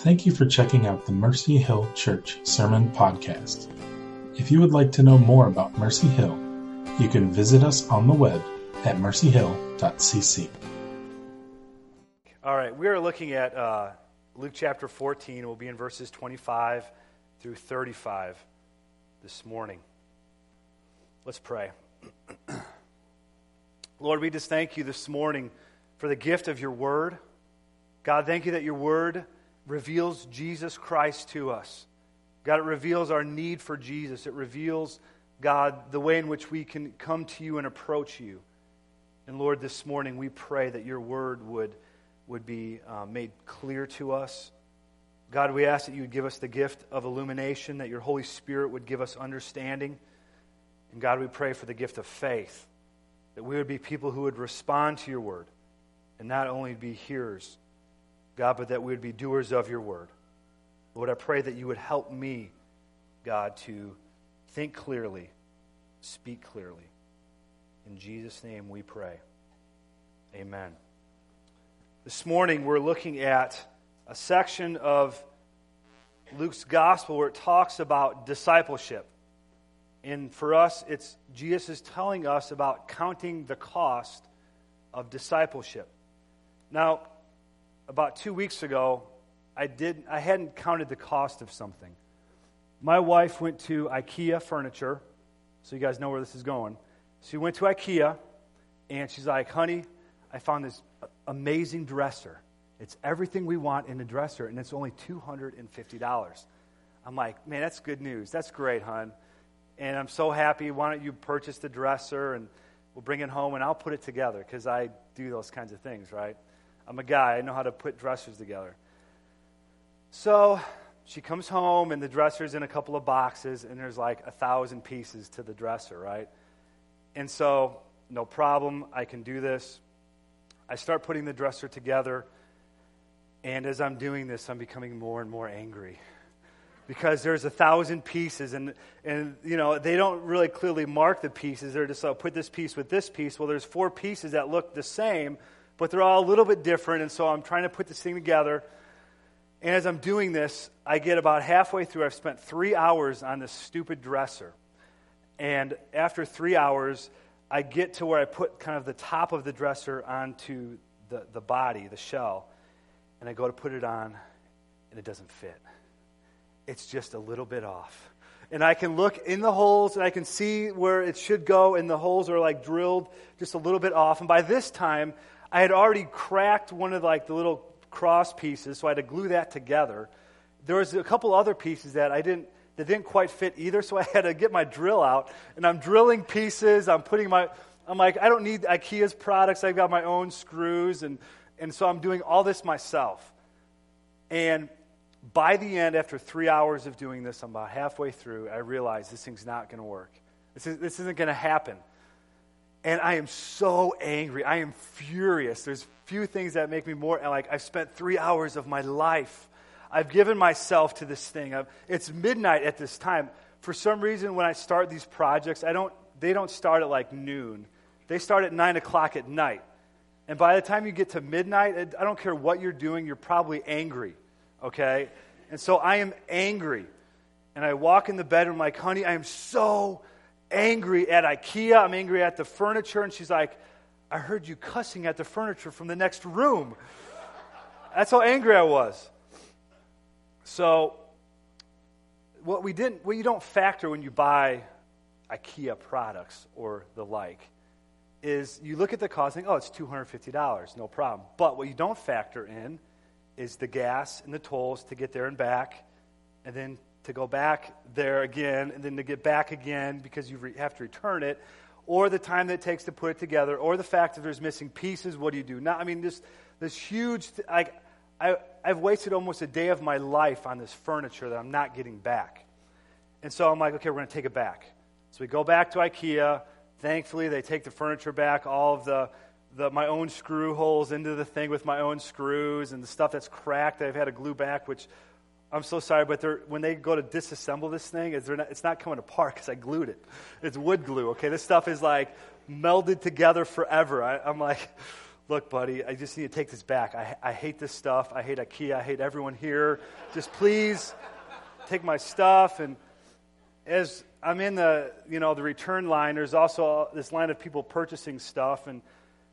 Thank you for checking out the Mercy Hill Church Sermon Podcast. If you would like to know more about Mercy Hill, you can visit us on the web at mercyhill.cc. All right, we are looking at uh, Luke chapter 14. We'll be in verses 25 through 35 this morning. Let's pray. Lord, we just thank you this morning for the gift of your word. God, thank you that your word reveals Jesus Christ to us. God, it reveals our need for Jesus. It reveals, God, the way in which we can come to you and approach you. And Lord, this morning we pray that your word would, would be uh, made clear to us. God, we ask that you would give us the gift of illumination, that your Holy Spirit would give us understanding. And God, we pray for the gift of faith, that we would be people who would respond to your word and not only be hearers, God, but that we would be doers of your word. Lord, I pray that you would help me, God, to think clearly, speak clearly. In Jesus' name we pray. Amen. This morning we're looking at a section of Luke's gospel where it talks about discipleship. And for us, it's Jesus is telling us about counting the cost of discipleship. Now, about two weeks ago, I, did, I hadn't counted the cost of something. My wife went to IKEA Furniture, so you guys know where this is going. She went to IKEA, and she's like, honey, I found this amazing dresser. It's everything we want in a dresser, and it's only $250. I'm like, man, that's good news. That's great, hon. And I'm so happy. Why don't you purchase the dresser, and we'll bring it home, and I'll put it together, because I do those kinds of things, right? I'm a guy. I know how to put dressers together. So she comes home, and the dresser's in a couple of boxes, and there's like a thousand pieces to the dresser, right? And so, no problem. I can do this. I start putting the dresser together, and as I'm doing this, I'm becoming more and more angry because there's a thousand pieces and, and you know they don't really clearly mark the pieces they're just oh, put this piece with this piece well there's four pieces that look the same but they're all a little bit different. And so I'm trying to put this thing together. And as I'm doing this, I get about halfway through. I've spent three hours on this stupid dresser. And after three hours, I get to where I put kind of the top of the dresser onto the, the body, the shell. And I go to put it on, and it doesn't fit. It's just a little bit off. And I can look in the holes and I can see where it should go, and the holes are like drilled just a little bit off. And by this time, I had already cracked one of like the little cross pieces, so I had to glue that together. There was a couple other pieces that I didn't that didn't quite fit either, so I had to get my drill out and I'm drilling pieces. I'm putting my I'm like I don't need IKEA's products. I've got my own screws and and so I'm doing all this myself. And by the end, after three hours of doing this, I'm about halfway through. I realize this thing's not going to work. This, is, this isn't going to happen. And I am so angry. I am furious. There's few things that make me more like I've spent three hours of my life. I've given myself to this thing. I've, it's midnight at this time. For some reason, when I start these projects, I don't, they don't start at like noon. They start at 9 o'clock at night. And by the time you get to midnight, I don't care what you're doing, you're probably angry. Okay? And so I am angry. And I walk in the bedroom like, honey, I am so angry at IKEA. I'm angry at the furniture. And she's like, I heard you cussing at the furniture from the next room. That's how angry I was. So, what we didn't, what you don't factor when you buy IKEA products or the like is you look at the cost and think, oh, it's $250, no problem. But what you don't factor in is the gas and the tolls to get there and back, and then to go back there again and then to get back again because you re- have to return it, or the time that it takes to put it together, or the fact that there's missing pieces. What do you do? Now, I mean, this this huge. Th- like, I I've wasted almost a day of my life on this furniture that I'm not getting back, and so I'm like, okay, we're going to take it back. So we go back to IKEA. Thankfully, they take the furniture back, all of the the, my own screw holes into the thing with my own screws and the stuff that's cracked that I've had to glue back, which I'm so sorry, but when they go to disassemble this thing, not, it's not coming apart because I glued it. It's wood glue, okay? This stuff is like melded together forever. I, am like, look, buddy, I just need to take this back. I, I hate this stuff. I hate IKEA. I hate everyone here. Just please take my stuff. And as I'm in the, you know, the return line, there's also this line of people purchasing stuff. And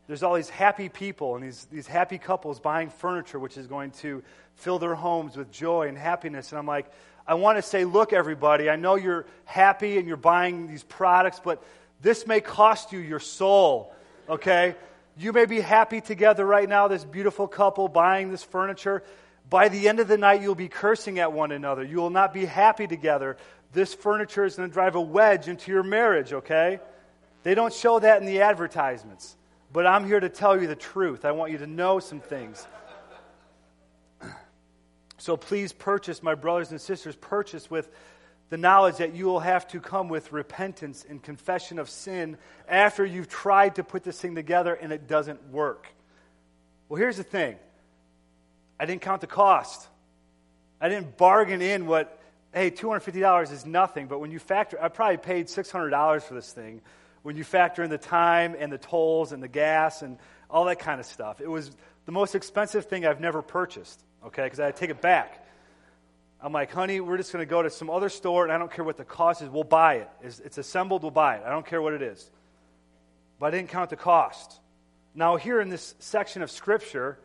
there's all these happy people and these, these happy couples buying furniture, which is going to fill their homes with joy and happiness. And I'm like, I want to say, look, everybody, I know you're happy and you're buying these products, but this may cost you your soul, okay? You may be happy together right now, this beautiful couple buying this furniture. By the end of the night, you'll be cursing at one another. You will not be happy together. This furniture is going to drive a wedge into your marriage, okay? They don't show that in the advertisements. But I'm here to tell you the truth. I want you to know some things. So please purchase, my brothers and sisters, purchase with the knowledge that you will have to come with repentance and confession of sin after you've tried to put this thing together and it doesn't work. Well, here's the thing I didn't count the cost. I didn't bargain in what, hey, $250 is nothing, but when you factor, I probably paid $600 for this thing when you factor in the time and the tolls and the gas and all that kind of stuff. It was the most expensive thing I've never purchased, okay, because I had to take it back. I'm like, honey, we're just going to go to some other store, and I don't care what the cost is. We'll buy it. It's, it's assembled, we'll buy it. I don't care what it is. But I didn't count the cost. Now, here in this section of Scripture,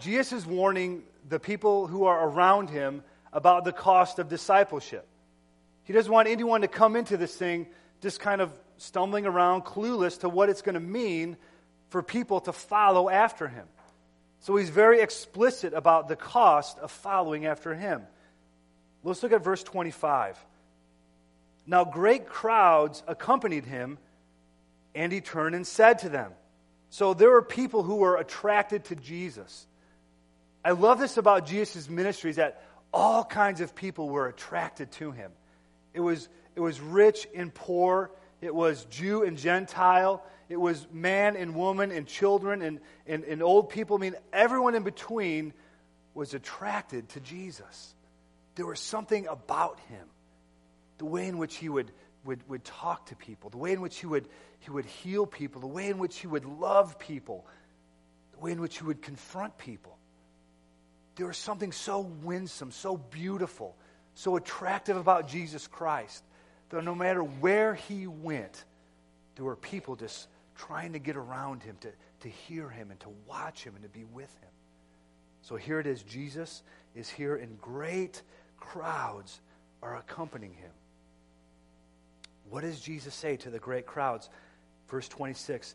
Jesus is warning the people who are around him about the cost of discipleship. He doesn't want anyone to come into this thing just kind of stumbling around, clueless to what it's going to mean for people to follow after him. So he's very explicit about the cost of following after him. Let's look at verse 25. Now, great crowds accompanied him, and he turned and said to them. So there were people who were attracted to Jesus. I love this about Jesus' ministry is that all kinds of people were attracted to him. It was, it was rich and poor, it was Jew and Gentile, it was man and woman and children and, and, and old people. I mean, everyone in between was attracted to Jesus. There was something about him. The way in which he would, would, would talk to people, the way in which he would, he would heal people, the way in which he would love people, the way in which he would confront people. There was something so winsome, so beautiful, so attractive about Jesus Christ that no matter where he went, there were people just trying to get around him, to, to hear him, and to watch him, and to be with him. So here it is Jesus is here, and great crowds are accompanying him. What does Jesus say to the great crowds? Verse 26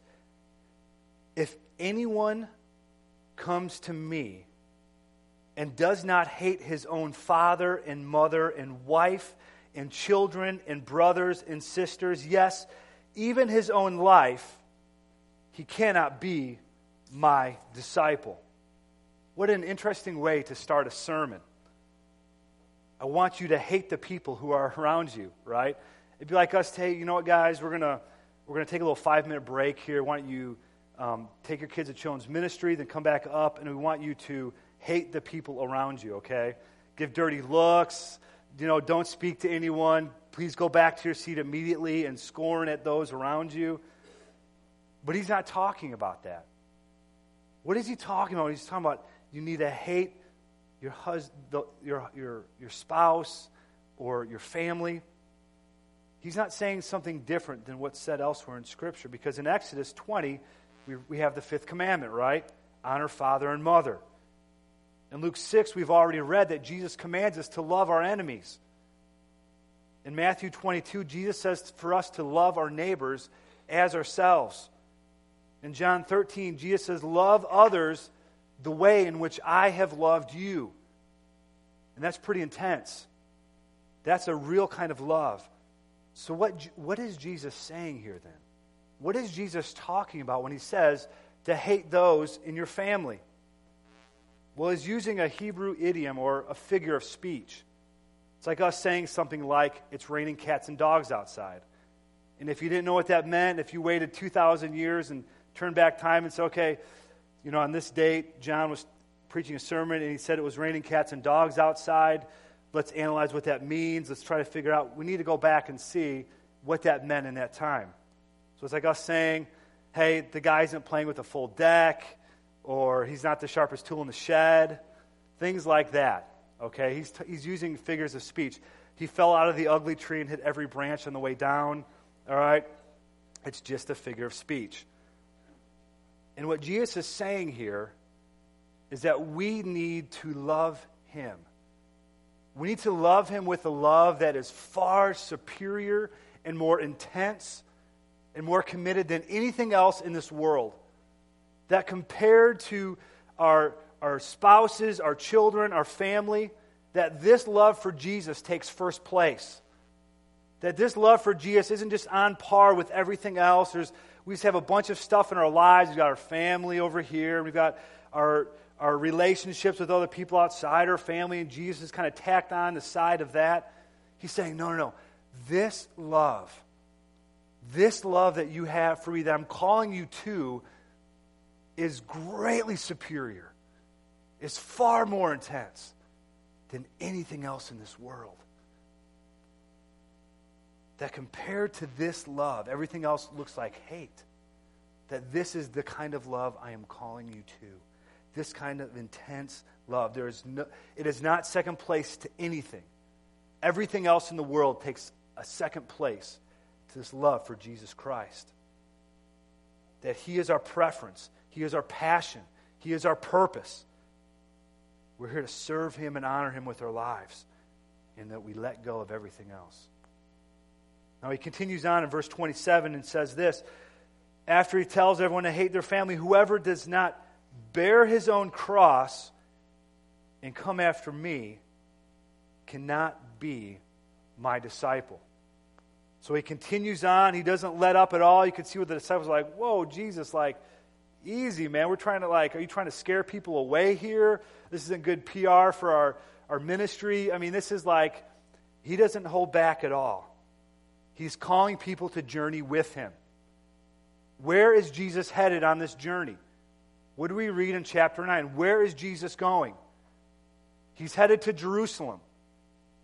If anyone comes to me and does not hate his own father and mother and wife and children and brothers and sisters, yes, even his own life, he cannot be my disciple. What an interesting way to start a sermon. I want you to hate the people who are around you, right? It'd be like us, hey, you know what, guys, we're to we're gonna take a little five minute break here. Why don't you um, take your kids to children's ministry, then come back up, and we want you to hate the people around you, okay? Give dirty looks, you know, don't speak to anyone. Please go back to your seat immediately and scorn at those around you. But he's not talking about that. What is he talking about? He's talking about you need to hate your husband, your, your, your spouse, or your family. He's not saying something different than what's said elsewhere in Scripture because in Exodus 20, we, we have the fifth commandment, right? Honor father and mother. In Luke 6, we've already read that Jesus commands us to love our enemies. In Matthew 22, Jesus says for us to love our neighbors as ourselves. In John 13, Jesus says, Love others the way in which I have loved you. And that's pretty intense. That's a real kind of love. So, what, what is Jesus saying here then? What is Jesus talking about when he says to hate those in your family? Well, he's using a Hebrew idiom or a figure of speech. It's like us saying something like, it's raining cats and dogs outside. And if you didn't know what that meant, if you waited 2,000 years and turned back time and said, okay, you know, on this date, John was preaching a sermon and he said it was raining cats and dogs outside. Let's analyze what that means. Let's try to figure out. We need to go back and see what that meant in that time. So it's like us saying, hey, the guy isn't playing with a full deck, or he's not the sharpest tool in the shed, things like that. Okay, he's, t- he's using figures of speech. He fell out of the ugly tree and hit every branch on the way down. All right? It's just a figure of speech. And what Jesus is saying here is that we need to love him. We need to love him with a love that is far superior and more intense and more committed than anything else in this world. That compared to our, our spouses, our children, our family, that this love for Jesus takes first place. That this love for Jesus isn't just on par with everything else. There's, we just have a bunch of stuff in our lives. We've got our family over here. We've got our, our relationships with other people outside our family, and Jesus is kind of tacked on the side of that. He's saying, no, no, no. This love, this love that you have for me, that I'm calling you to, is greatly superior, is far more intense than anything else in this world. That compared to this love, everything else looks like hate. That this is the kind of love I am calling you to. This kind of intense love. There is no, it is not second place to anything. Everything else in the world takes a second place to this love for Jesus Christ. That He is our preference, He is our passion, He is our purpose. We're here to serve Him and honor Him with our lives, and that we let go of everything else. Now he continues on in verse 27 and says this after he tells everyone to hate their family, whoever does not bear his own cross and come after me cannot be my disciple. So he continues on. He doesn't let up at all. You can see what the disciples are like, whoa, Jesus, like, easy, man. We're trying to, like, are you trying to scare people away here? This isn't good PR for our, our ministry. I mean, this is like, he doesn't hold back at all. He's calling people to journey with him. Where is Jesus headed on this journey? What do we read in chapter 9? Where is Jesus going? He's headed to Jerusalem.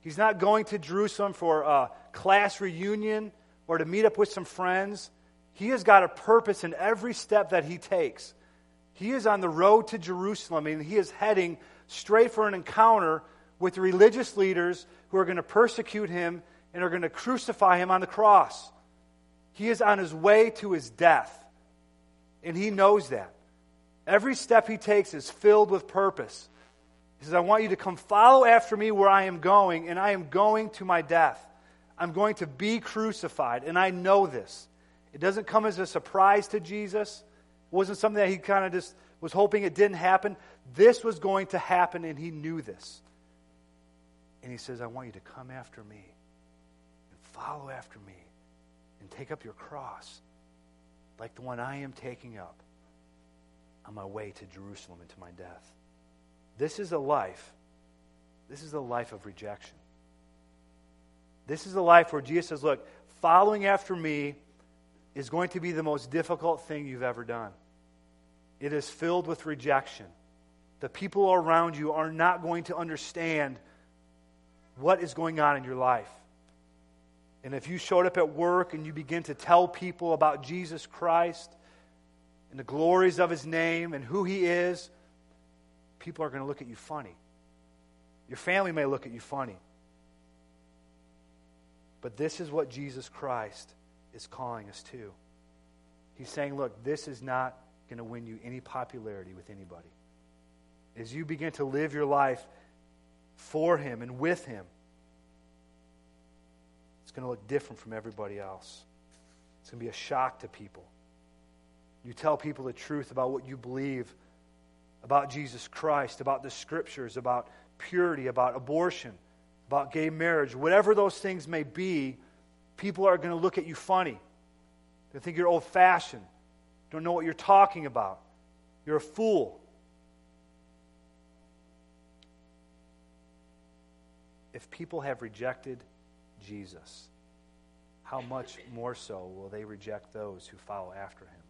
He's not going to Jerusalem for a class reunion or to meet up with some friends. He has got a purpose in every step that he takes. He is on the road to Jerusalem and he is heading straight for an encounter with religious leaders who are going to persecute him and are going to crucify him on the cross. He is on his way to his death, and he knows that. Every step he takes is filled with purpose. He says, I want you to come follow after me where I am going, and I am going to my death. I'm going to be crucified, and I know this. It doesn't come as a surprise to Jesus. It wasn't something that he kind of just was hoping it didn't happen. This was going to happen, and he knew this. And he says, I want you to come after me and follow after me and take up your cross like the one I am taking up on my way to Jerusalem and to my death. This is a life. This is a life of rejection. This is a life where Jesus says, Look, following after me is going to be the most difficult thing you've ever done. It is filled with rejection. The people around you are not going to understand what is going on in your life. And if you showed up at work and you begin to tell people about Jesus Christ and the glories of his name and who he is, people are going to look at you funny. Your family may look at you funny. But this is what Jesus Christ is calling us to. He's saying, look, this is not going to win you any popularity with anybody. As you begin to live your life for him and with him, it's going to look different from everybody else. It's going to be a shock to people. You tell people the truth about what you believe about Jesus Christ, about the scriptures, about purity, about abortion, about gay marriage, whatever those things may be, people are going to look at you funny. They think you're old fashioned, don't know what you're talking about. You're a fool. If people have rejected Jesus, how much more so will they reject those who follow after him?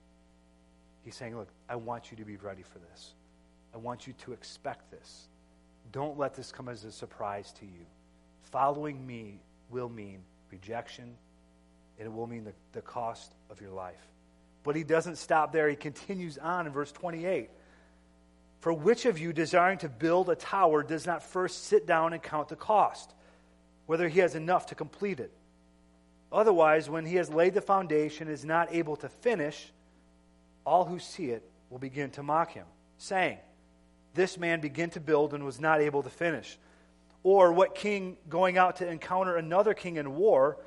He's saying, Look, I want you to be ready for this. I want you to expect this. Don't let this come as a surprise to you. Following me will mean rejection, and it will mean the, the cost of your life. But he doesn't stop there. He continues on in verse 28. For which of you, desiring to build a tower, does not first sit down and count the cost, whether he has enough to complete it? Otherwise, when he has laid the foundation and is not able to finish, all who see it will begin to mock him, saying, This man began to build and was not able to finish. Or what king going out to encounter another king in war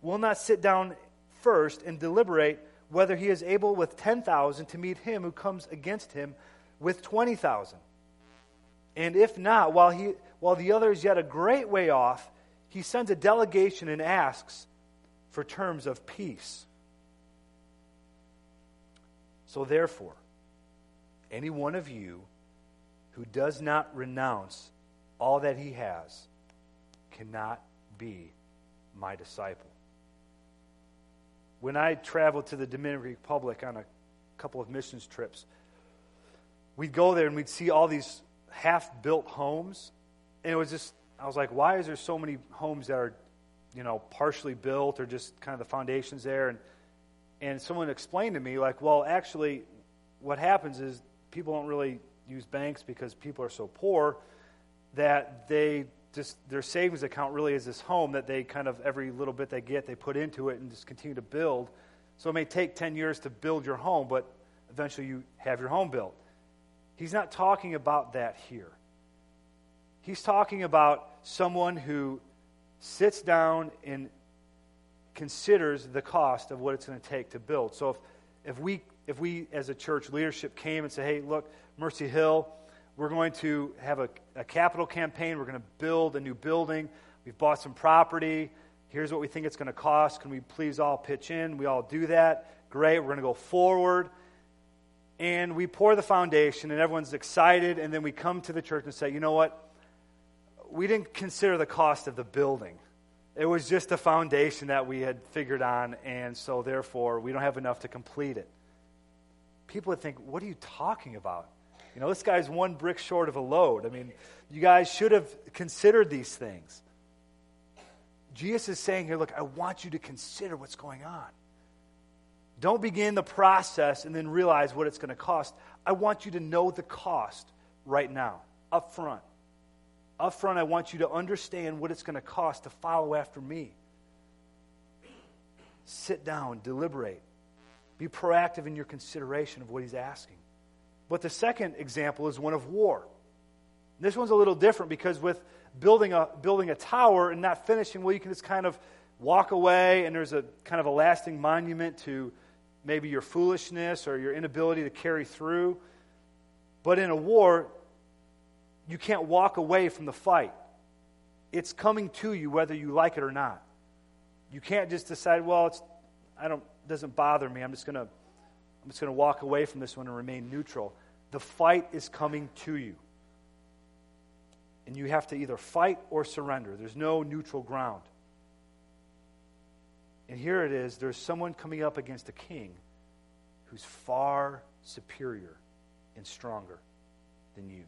will not sit down first and deliberate whether he is able with 10,000 to meet him who comes against him with 20,000? And if not, while, he, while the other is yet a great way off, he sends a delegation and asks for terms of peace. So, therefore, any one of you who does not renounce all that he has cannot be my disciple. When I traveled to the Dominican Republic on a couple of missions trips, we'd go there and we'd see all these half built homes. And it was just, I was like, why is there so many homes that are, you know, partially built or just kind of the foundations there? And, and someone explained to me, like, well, actually, what happens is people don't really use banks because people are so poor that they just their savings account really is this home that they kind of every little bit they get they put into it and just continue to build. So it may take 10 years to build your home but eventually you have your home built. He's not talking about that here. He's talking about someone who sits down and considers the cost of what it's going to take to build. So if, if we if we as a church leadership came and said hey look mercy hill we're going to have a, a capital campaign. We're going to build a new building. We've bought some property. Here's what we think it's going to cost. Can we please all pitch in? We all do that. Great. We're going to go forward. And we pour the foundation, and everyone's excited. And then we come to the church and say, you know what? We didn't consider the cost of the building. It was just a foundation that we had figured on, and so therefore we don't have enough to complete it. People would think, what are you talking about? You know, this guy's one brick short of a load. I mean, you guys should have considered these things. Jesus is saying here, look, I want you to consider what's going on. Don't begin the process and then realize what it's going to cost. I want you to know the cost right now, up front. Up front, I want you to understand what it's going to cost to follow after me. Sit down, deliberate, be proactive in your consideration of what he's asking. But the second example is one of war. This one's a little different because with building a, building a tower and not finishing, well, you can just kind of walk away and there's a kind of a lasting monument to maybe your foolishness or your inability to carry through. But in a war, you can't walk away from the fight. It's coming to you whether you like it or not. You can't just decide, well, it's I don't it doesn't bother me. I'm just going to I'm just going to walk away from this one and remain neutral. The fight is coming to you. And you have to either fight or surrender. There's no neutral ground. And here it is there's someone coming up against a king who's far superior and stronger than you.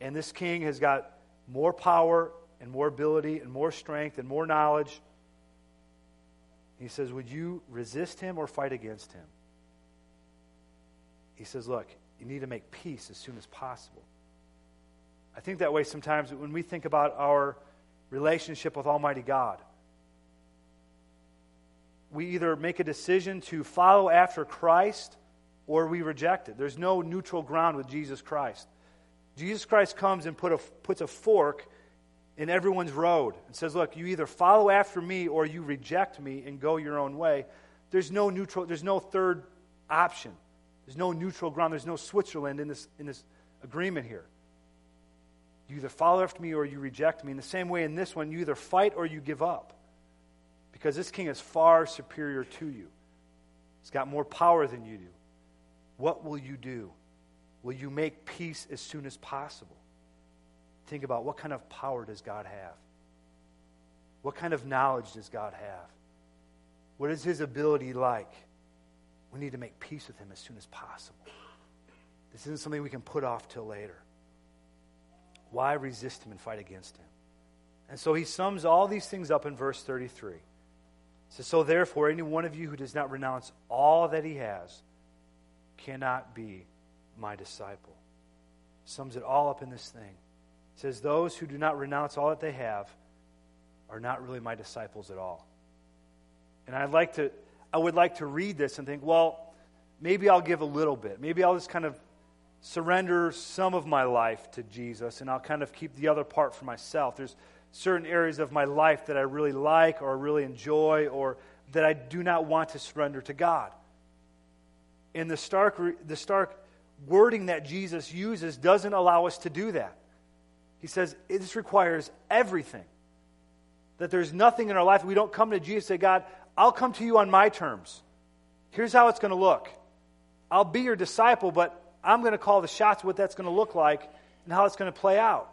And this king has got more power and more ability and more strength and more knowledge. He says, Would you resist him or fight against him? He says, Look, you need to make peace as soon as possible. I think that way sometimes when we think about our relationship with Almighty God. We either make a decision to follow after Christ or we reject it. There's no neutral ground with Jesus Christ. Jesus Christ comes and put a, puts a fork in everyone's road and says, Look, you either follow after me or you reject me and go your own way. There's no neutral, there's no third option. There's no neutral ground. There's no Switzerland in this, in this agreement here. You either follow after me or you reject me. In the same way, in this one, you either fight or you give up. Because this king is far superior to you, he's got more power than you do. What will you do? Will you make peace as soon as possible? Think about what kind of power does God have? What kind of knowledge does God have? What is his ability like? We need to make peace with him as soon as possible. This isn't something we can put off till later. Why resist him and fight against him? And so he sums all these things up in verse 33. says, So therefore, any one of you who does not renounce all that he has cannot be my disciple. Sums it all up in this thing. It says, Those who do not renounce all that they have are not really my disciples at all. And I'd like to, I would like to read this and think, well, maybe I'll give a little bit. Maybe I'll just kind of surrender some of my life to Jesus and I'll kind of keep the other part for myself. There's certain areas of my life that I really like or really enjoy or that I do not want to surrender to God. And the stark, the stark wording that Jesus uses doesn't allow us to do that. He says this requires everything. That there's nothing in our life we don't come to Jesus and say, God, I'll come to you on my terms. Here's how it's going to look. I'll be your disciple, but I'm going to call the shots what that's going to look like and how it's going to play out.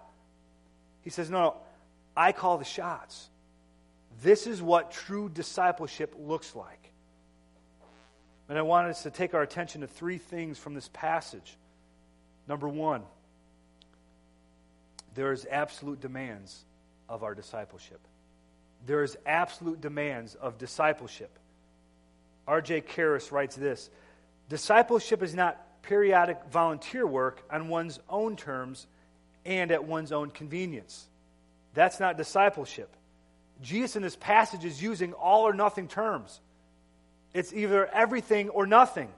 He says, No, no, I call the shots. This is what true discipleship looks like. And I want us to take our attention to three things from this passage. Number one, there is absolute demands of our discipleship. There is absolute demands of discipleship. R.J. Karris writes this Discipleship is not periodic volunteer work on one's own terms and at one's own convenience. That's not discipleship. Jesus in this passage is using all or nothing terms. It's either everything or nothing.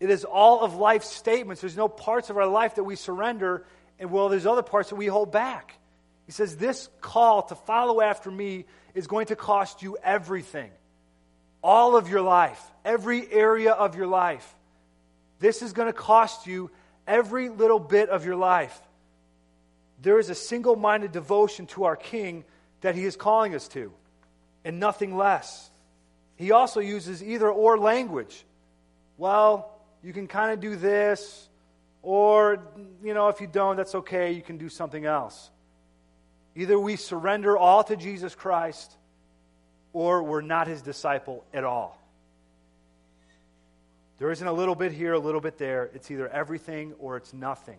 It is all of life's statements. There's no parts of our life that we surrender, and well, there's other parts that we hold back. He says, This call to follow after me is going to cost you everything. All of your life, every area of your life. This is going to cost you every little bit of your life. There is a single minded devotion to our King that He is calling us to, and nothing less. He also uses either or language. Well, you can kind of do this, or, you know, if you don't, that's okay, you can do something else. Either we surrender all to Jesus Christ, or we're not His disciple at all. There isn't a little bit here, a little bit there. It's either everything or it's nothing.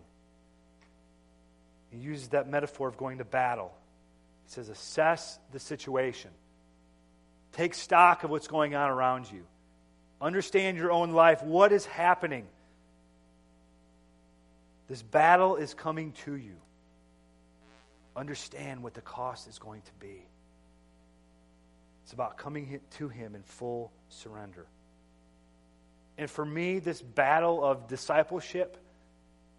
He uses that metaphor of going to battle. He says, assess the situation. Take stock of what's going on around you. Understand your own life. What is happening? This battle is coming to you. Understand what the cost is going to be. It's about coming to Him in full surrender. And for me, this battle of discipleship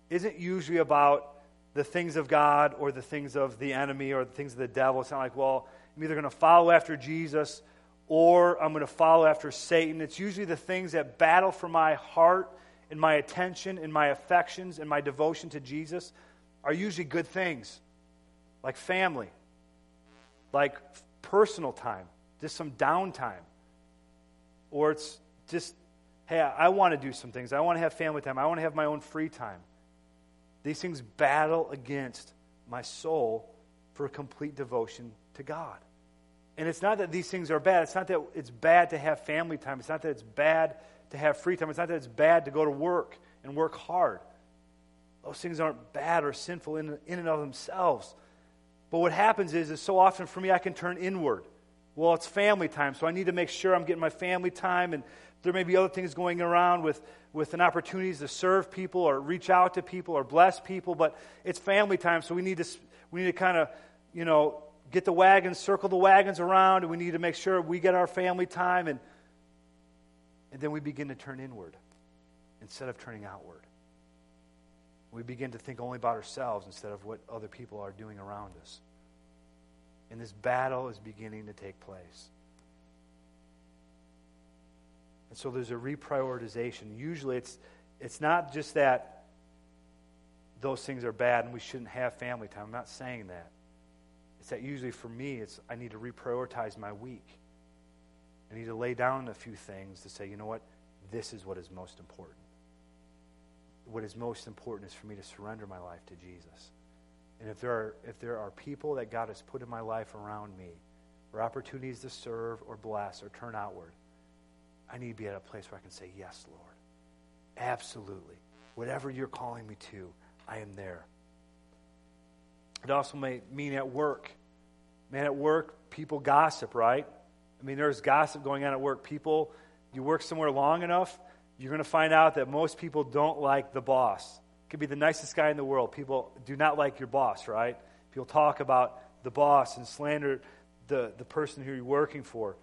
isn't usually about the things of God or the things of the enemy or the things of the devil. It's not like, well, I'm either going to follow after Jesus or I'm going to follow after Satan. It's usually the things that battle for my heart and my attention and my affections and my devotion to Jesus are usually good things, like family, like personal time, just some downtime, or it's just hey, I want to do some things. I want to have family time. I want to have my own free time. These things battle against my soul for a complete devotion to God. And it's not that these things are bad. It's not that it's bad to have family time. It's not that it's bad to have free time. It's not that it's bad to go to work and work hard. Those things aren't bad or sinful in, in and of themselves. But what happens is, is so often for me, I can turn inward. Well, it's family time, so I need to make sure I'm getting my family time and there may be other things going around with, with an opportunities to serve people or reach out to people or bless people, but it's family time, so we need to, we need to kind of, you know, get the wagons, circle the wagons around, and we need to make sure we get our family time, and, and then we begin to turn inward instead of turning outward. We begin to think only about ourselves instead of what other people are doing around us. And this battle is beginning to take place. And so there's a reprioritization. Usually it's, it's not just that those things are bad and we shouldn't have family time. I'm not saying that. It's that usually for me, it's I need to reprioritize my week. I need to lay down a few things to say, you know what? This is what is most important. What is most important is for me to surrender my life to Jesus. And if there are, if there are people that God has put in my life around me, or opportunities to serve or bless or turn outward, I need to be at a place where I can say, Yes, Lord. Absolutely. Whatever you're calling me to, I am there. It also may mean at work. Man, at work, people gossip, right? I mean, there's gossip going on at work. People, you work somewhere long enough, you're going to find out that most people don't like the boss. Could be the nicest guy in the world. People do not like your boss, right? People talk about the boss and slander the, the person who you're working for.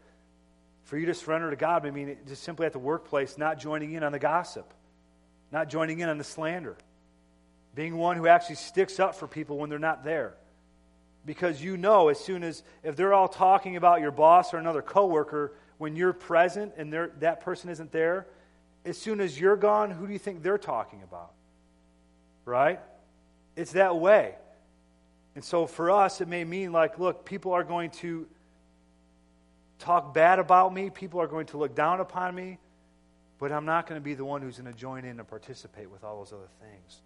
For you to surrender to God, I mean, just simply at the workplace, not joining in on the gossip, not joining in on the slander, being one who actually sticks up for people when they're not there. Because you know, as soon as, if they're all talking about your boss or another coworker, when you're present and that person isn't there, as soon as you're gone, who do you think they're talking about? Right? It's that way. And so for us, it may mean like, look, people are going to talk bad about me, people are going to look down upon me, but I'm not going to be the one who's going to join in and participate with all those other things.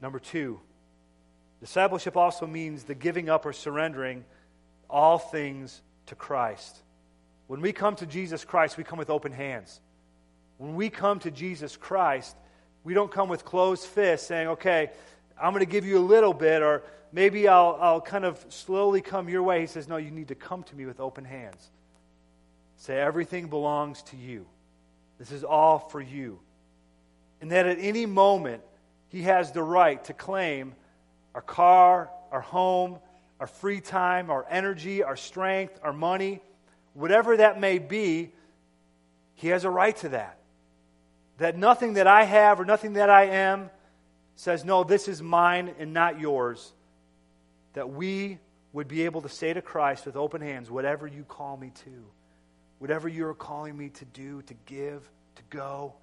Number two, discipleship also means the giving up or surrendering all things to Christ. When we come to Jesus Christ, we come with open hands. When we come to Jesus Christ, we don't come with closed fists saying, okay, I'm going to give you a little bit, or maybe I'll, I'll kind of slowly come your way. He says, No, you need to come to me with open hands. Say, everything belongs to you. This is all for you. And that at any moment, he has the right to claim our car, our home, our free time, our energy, our strength, our money, whatever that may be, he has a right to that. That nothing that I have or nothing that I am says, No, this is mine and not yours, that we would be able to say to Christ with open hands, Whatever you call me to, whatever you're calling me to do, to give, to go,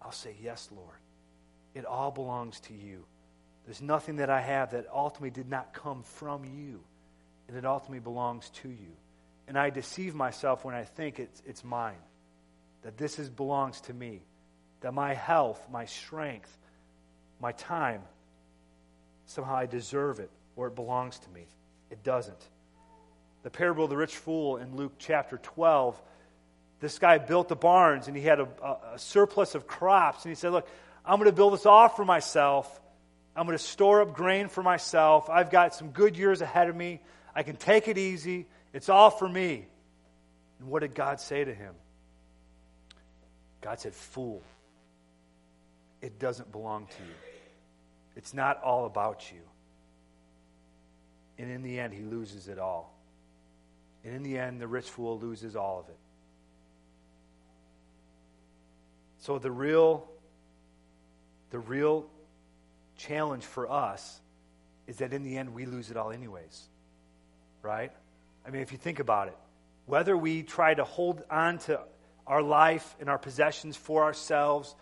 I'll say, Yes, Lord. It all belongs to you. There's nothing that I have that ultimately did not come from you, and it ultimately belongs to you. And I deceive myself when I think it's, it's mine, that this is, belongs to me, that my health, my strength, my time, somehow I deserve it or it belongs to me. It doesn't. The parable of the rich fool in Luke chapter 12, this guy built the barns and he had a, a, surplus of crops. And he said, Look, I'm going to build this off for myself. I'm going to store up grain for myself. I've got some good years ahead of me. I can take it easy. It's all for me. And what did God say to him? God said, Fool, it doesn't belong to you. It's not all about you. And in the end, he loses it all. And in the end, the rich fool loses all of it. So the real, the real challenge for us is that in the end, we lose it all anyways. Right? I mean, if you think about it, whether we try to hold on to our life and our possessions for ourselves,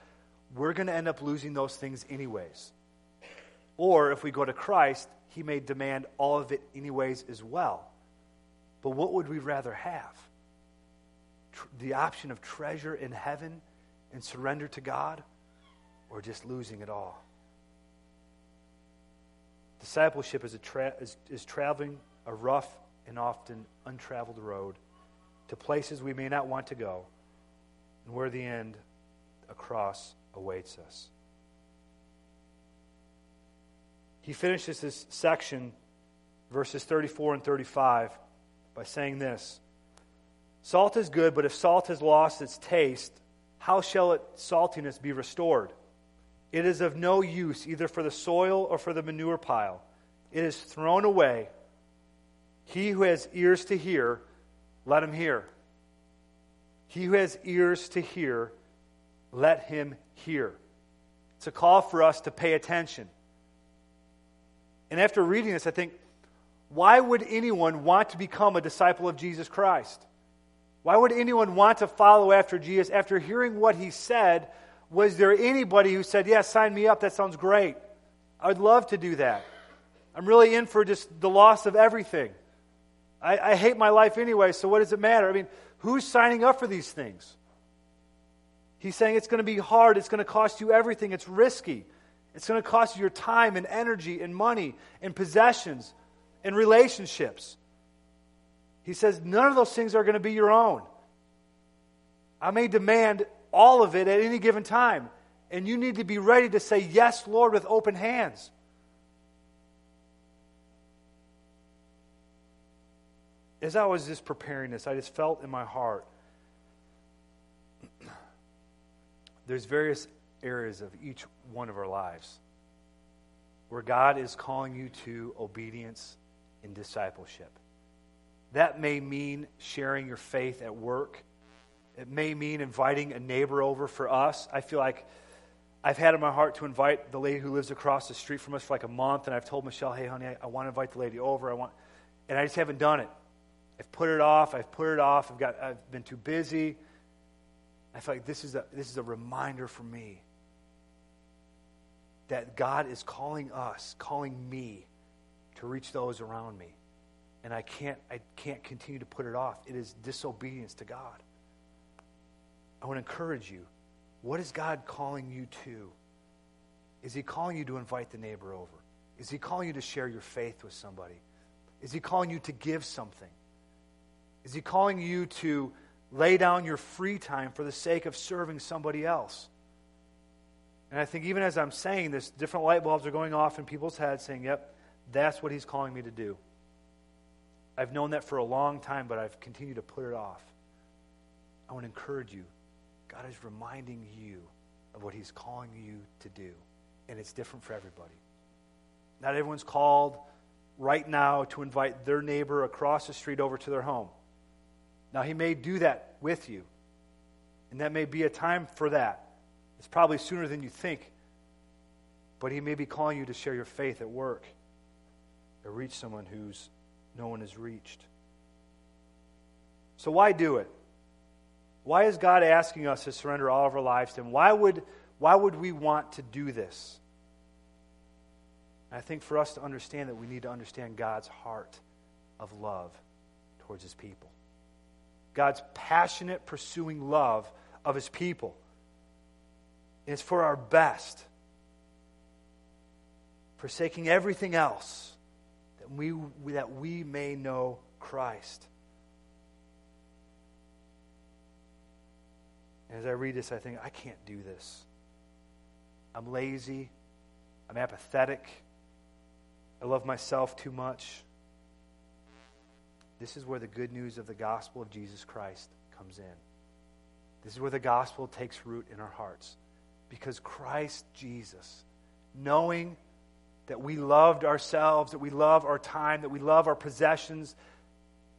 we're going to end up losing those things anyways. Or if we go to Christ, he may demand all of it anyways as well. But what would we rather have? Tr- the option of treasure in heaven and surrender to God, or just losing it all? Discipleship is, tra- is, is traveling a rough and often untraveled road to places we may not want to go, and where the end, a cross, awaits us. He finishes this section, verses 34 and 35, by saying this Salt is good, but if salt has lost its taste, how shall its saltiness be restored? It is of no use either for the soil or for the manure pile. It is thrown away. He who has ears to hear, let him hear. He who has ears to hear, let him hear. It's a call for us to pay attention. And after reading this, I think, why would anyone want to become a disciple of Jesus Christ? Why would anyone want to follow after Jesus? After hearing what he said, was there anybody who said, Yeah, sign me up, that sounds great? I would love to do that. I'm really in for just the loss of everything. I, I hate my life anyway, so what does it matter? I mean, who's signing up for these things? He's saying it's going to be hard, it's going to cost you everything, it's risky. It's going to cost you your time and energy and money and possessions and relationships. He says none of those things are going to be your own. I may demand all of it at any given time. And you need to be ready to say, Yes, Lord, with open hands. as I was just preparing this, I just felt in my heart there's various areas of each one of our lives where God is calling you to obedience and discipleship. That may mean sharing your faith at work. It may mean inviting a neighbor over for us. I feel like I've had in my heart to invite the lady who lives across the street from us for like a month, and I've told Michelle, hey, honey, I, I want to invite the lady over. I want, and I just haven't done it. I've put it off. I've put it off. I've, got, I've been too busy. I feel like this is, a, this is a reminder for me that God is calling us, calling me to reach those around me. And I can't, I can't continue to put it off. It is disobedience to God. I want to encourage you. What is God calling you to? Is He calling you to invite the neighbor over? Is He calling you to share your faith with somebody? Is He calling you to give something? Is He calling you to lay down your free time for the sake of serving somebody else? And I think even as I'm saying this, different light bulbs are going off in people's heads saying, yep, that's what He's calling me to do. I've known that for a long time, but I've continued to put it off. I want to encourage you. God is reminding you of what He's calling you to do. And it's different for everybody. Not everyone's called right now to invite their neighbor across the street over to their home. Now, He may do that with you, and that may be a time for that. It's probably sooner than you think, but He may be calling you to share your faith at work or reach someone who's no one has reached. So, why do it? Why is God asking us to surrender all of our lives to Him? Why would, why would we want to do this? I think for us to understand that we need to understand God's heart of love towards His people. God's passionate pursuing love of His people. And it's for our best. Forsaking everything else that we, that we may know Christ. And as I read this, I think, I can't do this. I'm lazy. I'm apathetic. I love myself too much. This is where the good news of the gospel of Jesus Christ comes in. This is where the gospel takes root in our hearts. Because Christ Jesus, knowing that we loved ourselves, that we love our time, that we love our possessions,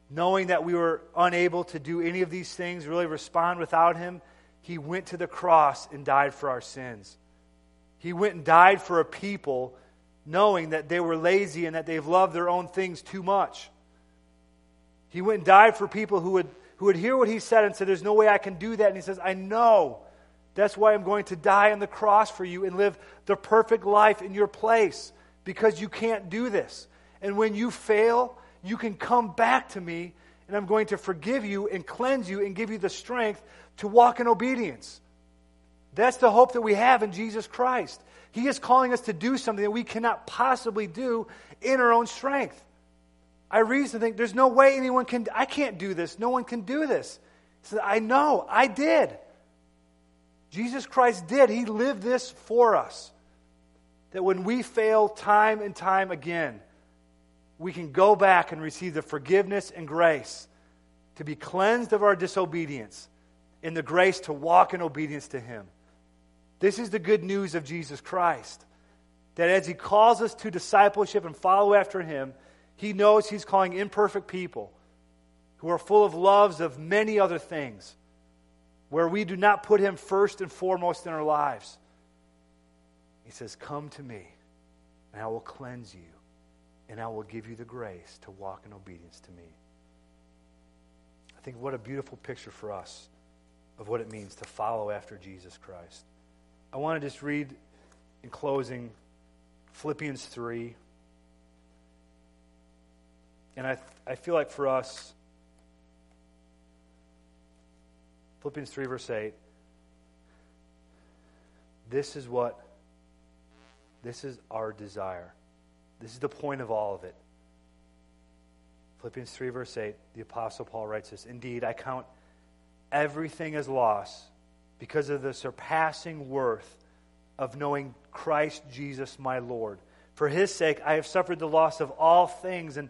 knowing that we were unable to do any of these things, really respond without Him, He went to the cross and died for our sins. He went and died for a people knowing that they were lazy and that they've loved their own things too much. He went and died for people who would, who would hear what he said and say, There's no way I can do that. And he says, I know. That's why I'm going to die on the cross for you and live the perfect life in your place because you can't do this. And when you fail, you can come back to me and I'm going to forgive you and cleanse you and give you the strength to walk in obedience. That's the hope that we have in Jesus Christ. He is calling us to do something that we cannot possibly do in our own strength. I reason think there's no way anyone can, I can't do this. No one can do this. He said, I know, I did. Jesus Christ did. He lived this for us. That when we fail time and time again, we can go back and receive the forgiveness and grace to be cleansed of our disobedience and the grace to walk in obedience to Him. This is the good news of Jesus Christ. That as He calls us to discipleship and follow after Him, He knows He's calling imperfect people who are full of loves of many other things where we do not put Him first and foremost in our lives. He says, Come to me, and I will cleanse you, and I will give you the grace to walk in obedience to me. I think what a beautiful picture for us of what it means to follow after Jesus Christ. I want to just read in closing Philippians 3. And I, I feel like for us, Philippians 3, verse 8. This is what, this is our desire. This is the point of all of it. Philippians 3, verse 8, the Apostle Paul writes this Indeed, I count everything as loss because of the surpassing worth of knowing Christ Jesus my Lord. For his sake, I have suffered the loss of all things and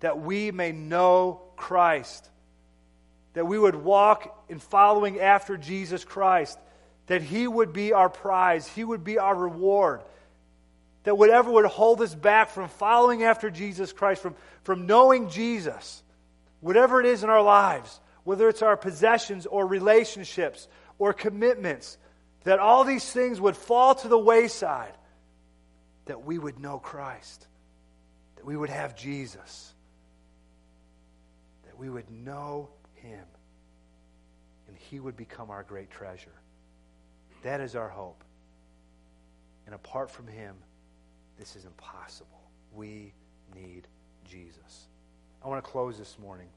that we may know Christ, that we would walk in following after Jesus Christ, that he would be our prize, he would be our reward that whatever would hold us back from following after Jesus Christ, from, from knowing Jesus, whatever it is in our lives, whether it's our possessions or relationships or commitments, that all these things would fall to the wayside, that we would know Christ, that we would have Jesus, we would know Him, and He would become our great treasure. That is our hope. And apart from Him, this is impossible. We need Jesus. I want to close this morning.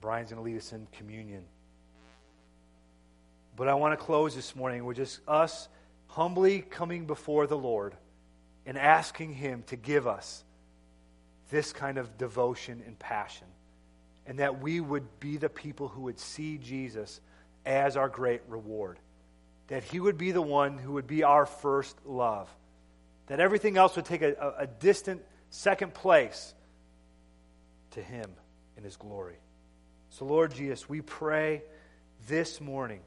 Brian's going to lead us in communion. But I want to close this morning with just us humbly coming before the Lord and asking Him to give us this kind of devotion and passion. And that we would be the people who would see Jesus as our great reward. That He would be the one who would be our first love that everything else would take a, a, distant second place to Him in His glory. So, Lord Jesus, we pray this morning,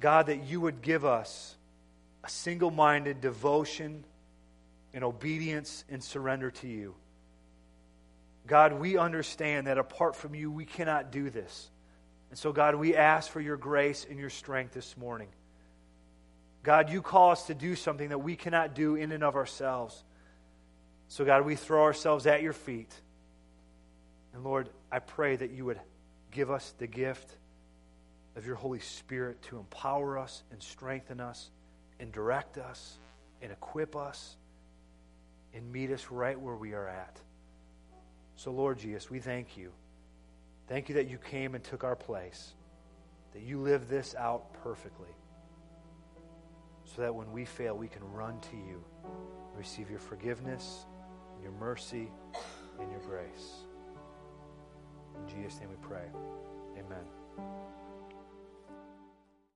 God, that you would give us a single minded devotion and obedience and surrender to you. God, we understand that apart from you, we cannot do this. And so, God, we ask for your grace and your strength this morning. God, you call us to do something that we cannot do in and of ourselves. So, God, we throw ourselves at your feet. And Lord, I pray that you would give us the gift of your Holy Spirit to empower us and strengthen us and direct us and equip us and meet us right where we are at. So, Lord Jesus, we thank you. Thank you that you came and took our place, that you lived this out perfectly so that when we fail, we can run to you, and receive your forgiveness, your mercy, and your grace. In Jesus' name we pray. Amen.